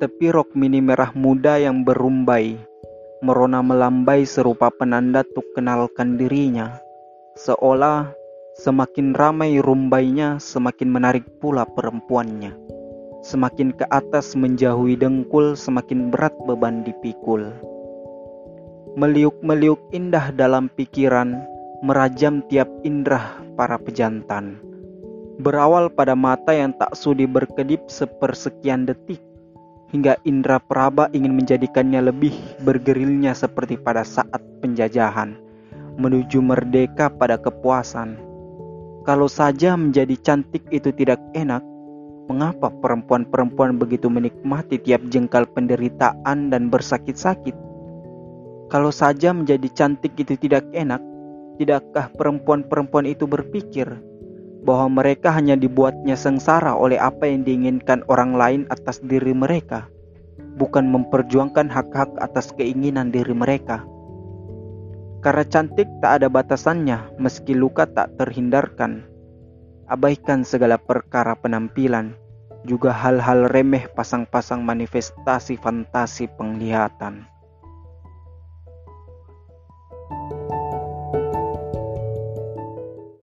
tepi rok mini merah muda yang berumbai, merona melambai serupa penanda tuk kenalkan dirinya. Seolah semakin ramai rumbainya, semakin menarik pula perempuannya. Semakin ke atas menjauhi dengkul, semakin berat beban dipikul. Meliuk-meliuk indah dalam pikiran, merajam tiap indrah para pejantan. Berawal pada mata yang tak sudi berkedip sepersekian detik, hingga indra peraba ingin menjadikannya lebih bergerilnya seperti pada saat penjajahan, menuju merdeka pada kepuasan. Kalau saja menjadi cantik itu tidak enak, mengapa perempuan-perempuan begitu menikmati tiap jengkal penderitaan dan bersakit-sakit? Kalau saja menjadi cantik itu tidak enak, Tidakkah perempuan-perempuan itu berpikir bahwa mereka hanya dibuatnya sengsara oleh apa yang diinginkan orang lain atas diri mereka, bukan memperjuangkan hak-hak atas keinginan diri mereka? Karena cantik tak ada batasannya, meski luka tak terhindarkan. Abaikan segala perkara penampilan, juga hal-hal remeh pasang-pasang manifestasi fantasi penglihatan.